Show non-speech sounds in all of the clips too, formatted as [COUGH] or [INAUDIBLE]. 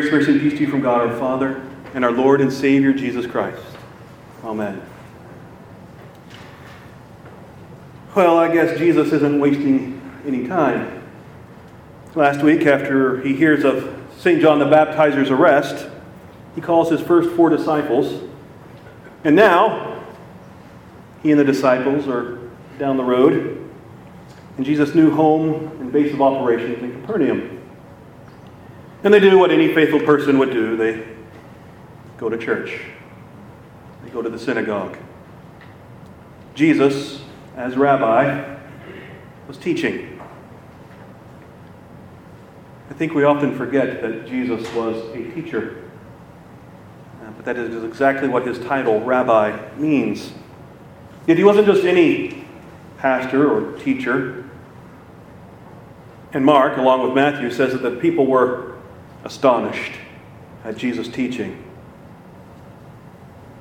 Grace, mercy, and peace to you from God our Father and our Lord and Savior Jesus Christ. Amen. Well, I guess Jesus isn't wasting any time. Last week, after he hears of St. John the Baptizer's arrest, he calls his first four disciples. And now, he and the disciples are down the road in Jesus' new home and base of operations in Capernaum. And they do what any faithful person would do they go to church, they go to the synagogue. Jesus, as rabbi, was teaching. I think we often forget that Jesus was a teacher. Uh, but that is exactly what his title, rabbi, means. Yet he wasn't just any pastor or teacher. And Mark, along with Matthew, says that the people were astonished at Jesus' teaching.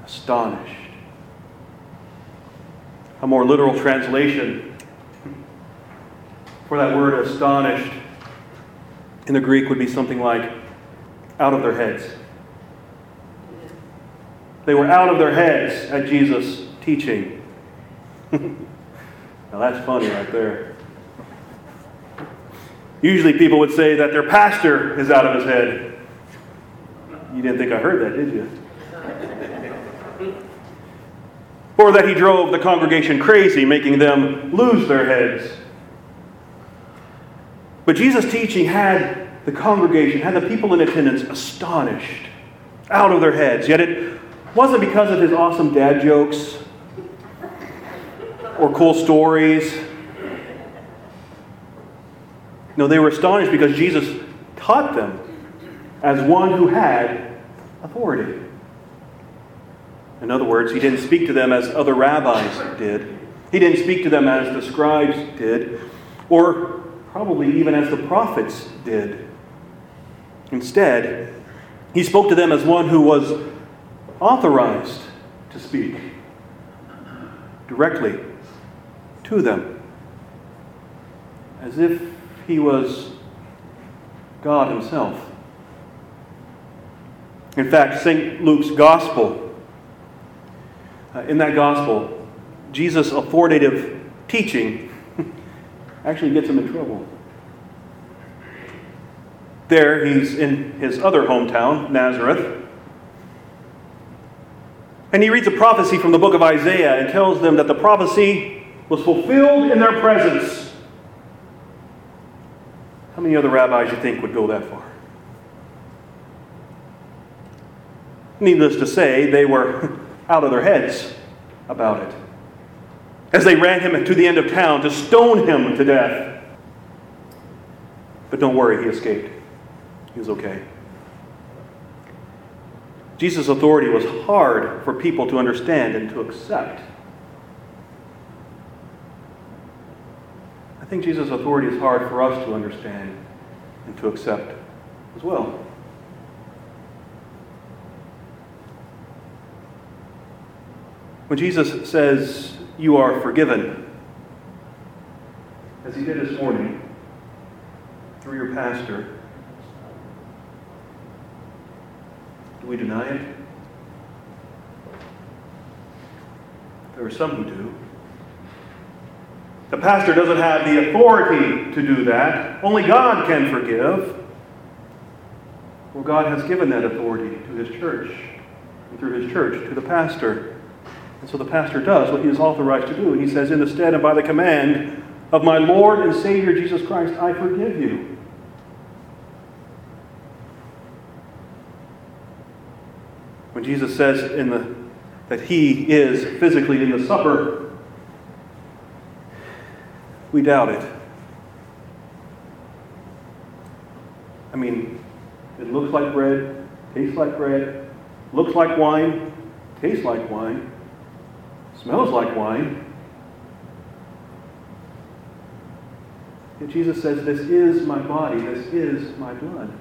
Astonished. A more literal translation for that word astonished in the Greek would be something like out of their heads. They were out of their heads at Jesus' teaching. [LAUGHS] now that's funny right there. Usually people would say that their pastor is out of his head. You didn't think I heard that, did you? [LAUGHS] or that he drove the congregation crazy, making them lose their heads. But Jesus' teaching had the congregation, had the people in attendance astonished, out of their heads. Yet it wasn't because of his awesome dad jokes or cool stories no, they were astonished because Jesus taught them as one who had authority. In other words, he didn't speak to them as other rabbis did. He didn't speak to them as the scribes did, or probably even as the prophets did. Instead, he spoke to them as one who was authorized to speak directly to them, as if he was God Himself. In fact, St. Luke's Gospel, uh, in that Gospel, Jesus' authoritative teaching [LAUGHS] actually gets him in trouble. There, he's in his other hometown, Nazareth. And he reads a prophecy from the book of Isaiah and tells them that the prophecy was fulfilled in their presence. Many other rabbis you think would go that far? Needless to say, they were [LAUGHS] out of their heads about it. As they ran him to the end of town to stone him to death. But don't worry, he escaped. He was okay. Jesus' authority was hard for people to understand and to accept. Think Jesus' authority is hard for us to understand and to accept as well. When Jesus says, You are forgiven, as he did this morning through your pastor, do we deny it? There are some who do. The pastor doesn't have the authority to do that. Only God can forgive. Well, God has given that authority to his church, and through his church to the pastor. And so the pastor does what he is authorized to do. And he says, In the stead and by the command of my Lord and Savior Jesus Christ, I forgive you. When Jesus says in the, that he is physically in the supper, we doubt it. I mean, it looks like bread, tastes like bread, looks like wine, tastes like wine, smells like wine. And Jesus says, This is my body, this is my blood.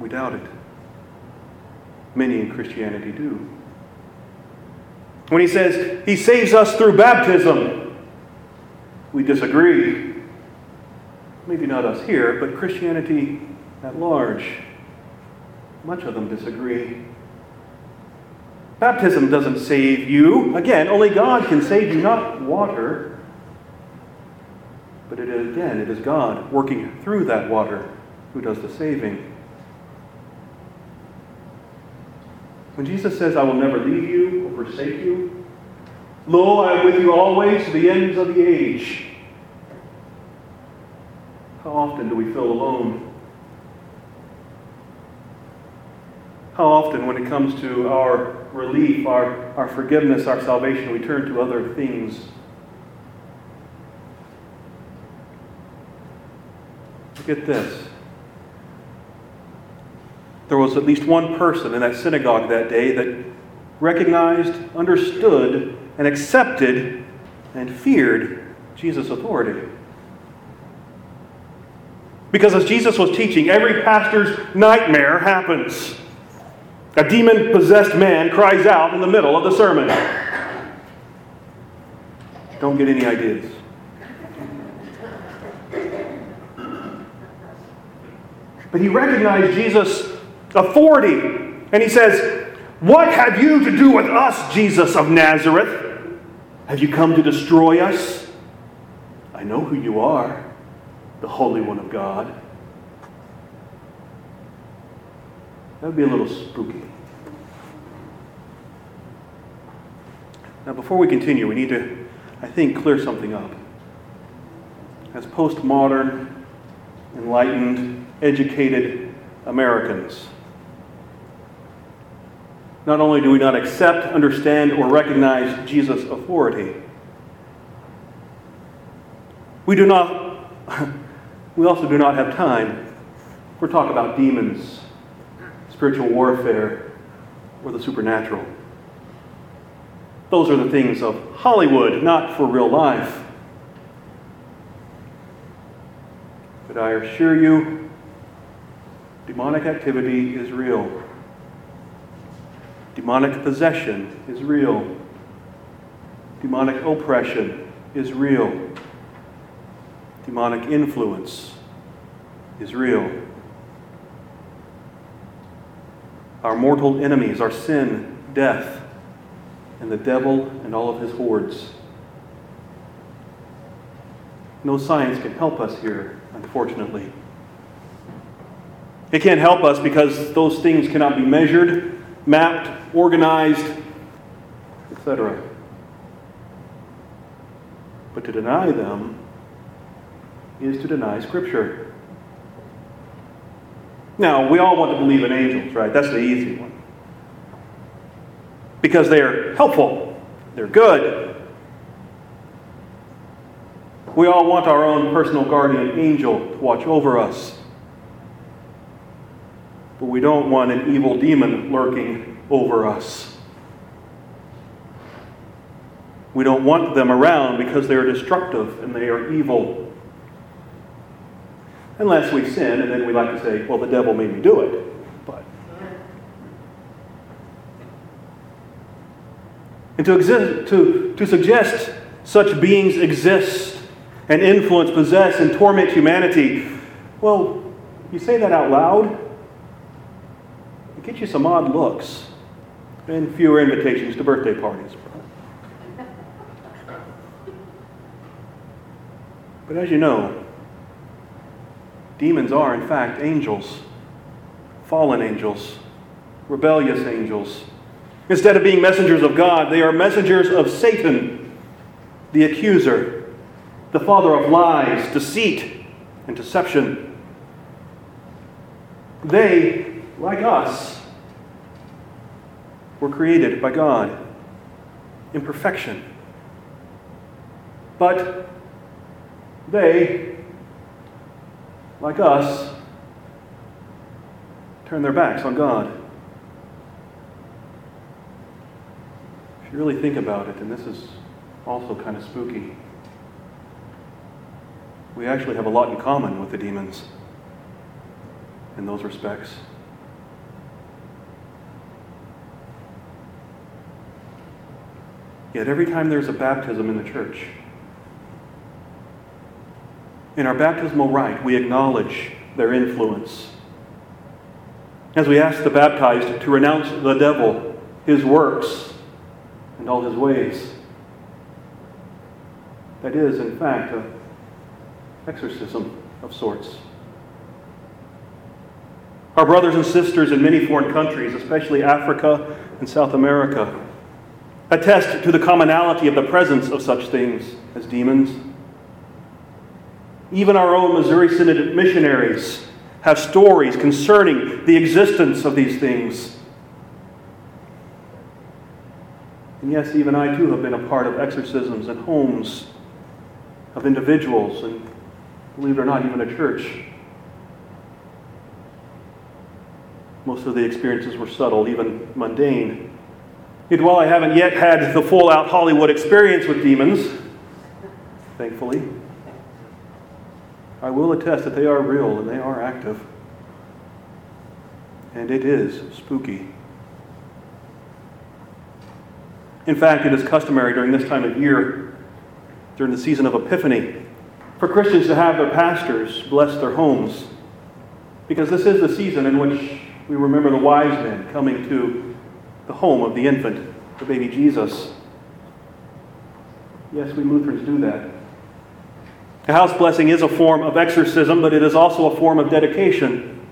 We doubt it. Many in Christianity do. When he says he saves us through baptism, we disagree. maybe not us here, but Christianity at large, much of them disagree. Baptism doesn't save you. Again, only God can save you, not water. But it is, again, it is God working through that water who does the saving. When Jesus says, I will never leave you or forsake you, lo, I am with you always to the ends of the age. How often do we feel alone? How often, when it comes to our relief, our, our forgiveness, our salvation, we turn to other things? Look at this. There was at least one person in that synagogue that day that recognized, understood, and accepted and feared Jesus' authority. Because as Jesus was teaching, every pastor's nightmare happens. A demon possessed man cries out in the middle of the sermon. Don't get any ideas. But he recognized Jesus' authority. And he says, What have you to do with us, Jesus of Nazareth? Have you come to destroy us? I know who you are, the Holy One of God. That would be a little spooky. Now, before we continue, we need to, I think, clear something up. As postmodern, enlightened, educated Americans, not only do we not accept, understand, or recognize Jesus' authority, we do not, [LAUGHS] we also do not have time for talk about demons, spiritual warfare, or the supernatural. Those are the things of Hollywood, not for real life. But I assure you, demonic activity is real. Demonic possession is real. Demonic oppression is real. Demonic influence is real. Our mortal enemies are sin, death, and the devil and all of his hordes. No science can help us here, unfortunately. It can't help us because those things cannot be measured mapped, organized, etc. But to deny them is to deny Scripture. Now, we all want to believe in angels, right? That's the easy one. Because they're helpful, they're good. We all want our own personal guardian angel to watch over us. But we don't want an evil demon lurking over us. We don't want them around because they are destructive and they are evil. Unless we sin, and then we like to say, well, the devil made me do it. But. And to, exist, to, to suggest such beings exist and influence, possess, and torment humanity, well, you say that out loud, get you some odd looks and fewer invitations to birthday parties. But as you know, demons are, in fact, angels, fallen angels, rebellious angels. Instead of being messengers of God, they are messengers of Satan, the accuser, the father of lies, deceit, and deception. They like us, were created by God in perfection. But they, like us, turn their backs on God. If you really think about it, and this is also kind of spooky, we actually have a lot in common with the demons in those respects. Yet every time there's a baptism in the church, in our baptismal rite, we acknowledge their influence. As we ask the baptized to renounce the devil, his works, and all his ways. That is, in fact, an exorcism of sorts. Our brothers and sisters in many foreign countries, especially Africa and South America, attest to the commonality of the presence of such things as demons. Even our own Missouri Synod missionaries have stories concerning the existence of these things. And yes, even I too have been a part of exorcisms in homes of individuals, and believe it or not, even a church. Most of the experiences were subtle, even mundane. Yet while I haven't yet had the full out Hollywood experience with demons, thankfully, I will attest that they are real and they are active. And it is spooky. In fact, it is customary during this time of year, during the season of Epiphany, for Christians to have their pastors bless their homes. Because this is the season in which we remember the wise men coming to the home of the infant, the baby Jesus. Yes, we Lutherans do that. A house blessing is a form of exorcism, but it is also a form of dedication.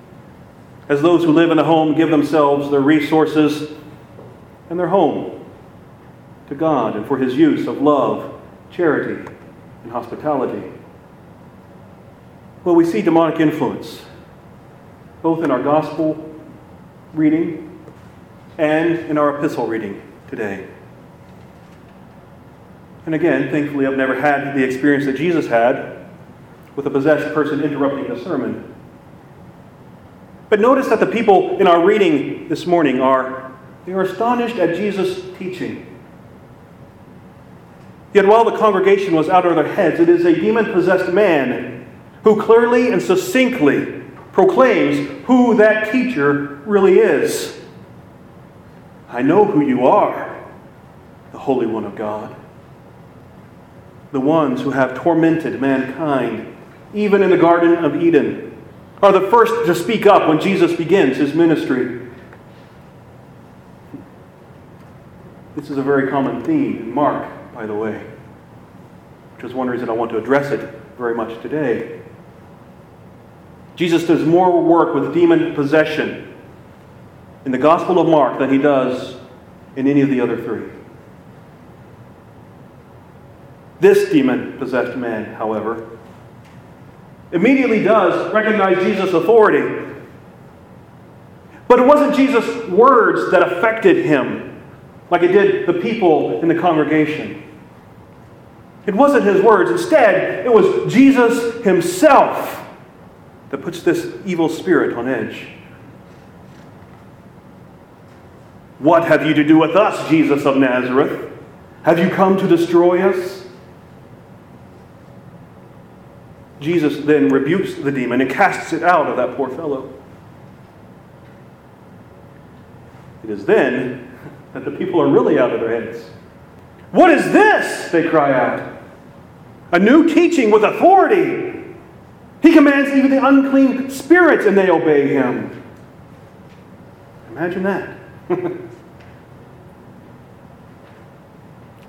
As those who live in the home give themselves, their resources, and their home to God and for His use of love, charity, and hospitality. Well, we see demonic influence both in our gospel reading and in our epistle reading today. And again, thankfully, I've never had the experience that Jesus had with a possessed person interrupting the sermon. But notice that the people in our reading this morning are they are astonished at Jesus' teaching. Yet while the congregation was out of their heads, it is a demon possessed man who clearly and succinctly proclaims who that teacher really is. I know who you are, the Holy One of God. The ones who have tormented mankind, even in the Garden of Eden, are the first to speak up when Jesus begins his ministry. This is a very common theme in Mark, by the way, which is one reason I want to address it very much today. Jesus does more work with demon possession in the Gospel of Mark than he does in any of the other three. This demon possessed man, however, immediately does recognize Jesus' authority. But it wasn't Jesus' words that affected him like it did the people in the congregation. It wasn't his words. Instead, it was Jesus himself that puts this evil spirit on edge. What have you to do with us, Jesus of Nazareth? Have you come to destroy us? Jesus then rebukes the demon and casts it out of that poor fellow. It is then that the people are really out of their heads. What is this? They cry out. A new teaching with authority. He commands even the unclean spirits and they obey him. Imagine that. [LAUGHS]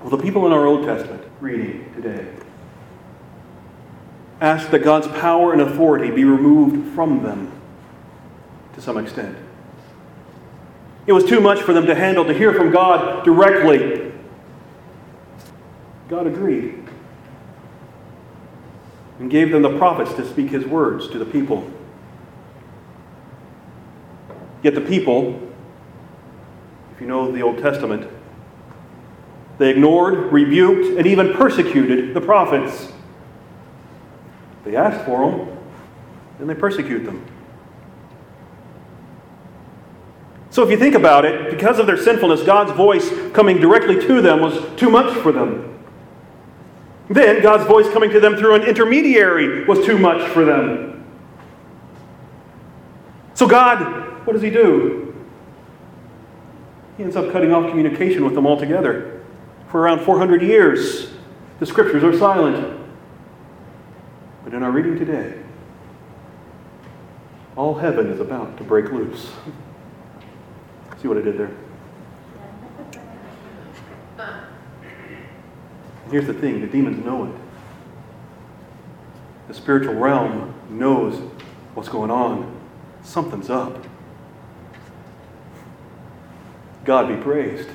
well, the people in our Old Testament reading today ask that God's power and authority be removed from them to some extent. It was too much for them to handle to hear from God directly. God agreed and gave them the prophets to speak his words to the people. Yet the people, if you know the Old Testament, they ignored, rebuked, and even persecuted the prophets. They asked for them, and they persecute them. So if you think about it, because of their sinfulness, God's voice coming directly to them was too much for them. Then God's voice coming to them through an intermediary was too much for them. So God, what does he do? He ends up cutting off communication with them altogether. For around 400 years, the scriptures are silent. But in our reading today, all heaven is about to break loose. [LAUGHS] See what I did there? Here's the thing the demons know it. The spiritual realm knows what's going on. Something's up. God be praised.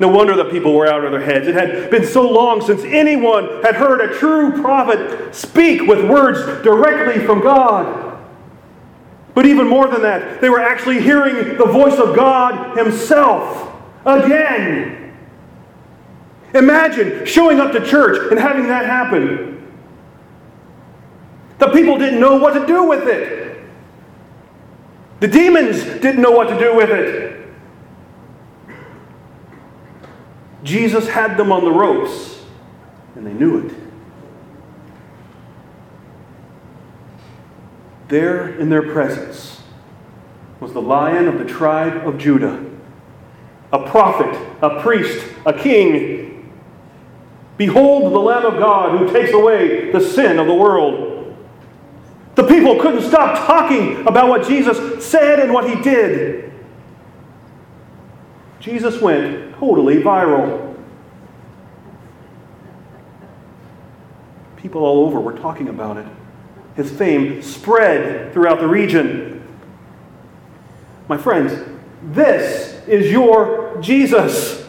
No wonder the people were out of their heads. It had been so long since anyone had heard a true prophet speak with words directly from God. But even more than that, they were actually hearing the voice of God Himself again. Imagine showing up to church and having that happen. The people didn't know what to do with it. The demons didn't know what to do with it. Jesus had them on the ropes, and they knew it. There in their presence was the lion of the tribe of Judah, a prophet, a priest, a king. Behold the Lamb of God who takes away the sin of the world. The people couldn't stop talking about what Jesus said and what he did. Jesus went totally viral. People all over were talking about it. His fame spread throughout the region. My friends, this is your Jesus,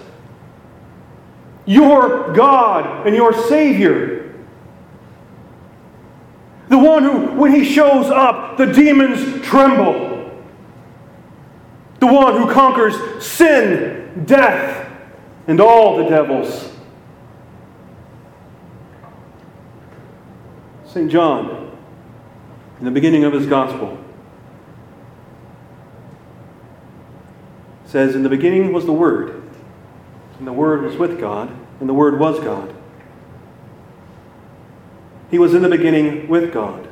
your God and your Savior. The one who, when he shows up, the demons tremble. The one who conquers sin, death, and all the devils. St. John, in the beginning of his gospel, says, In the beginning was the Word, and the Word was with God, and the Word was God. He was in the beginning with God.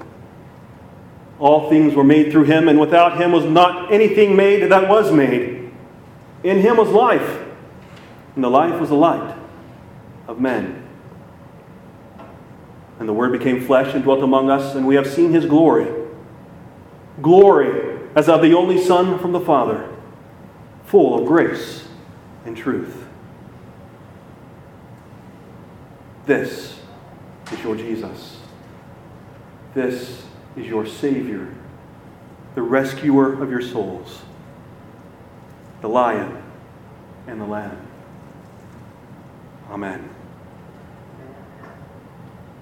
All things were made through him, and without him was not anything made that was made. In him was life, and the life was the light of men. And the Word became flesh and dwelt among us, and we have seen his glory. Glory as of the only Son from the Father, full of grace and truth. This is your Jesus. This is your Savior, the rescuer of your souls, the lion and the lamb. Amen.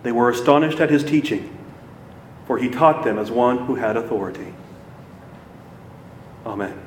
They were astonished at his teaching, for he taught them as one who had authority. Amen.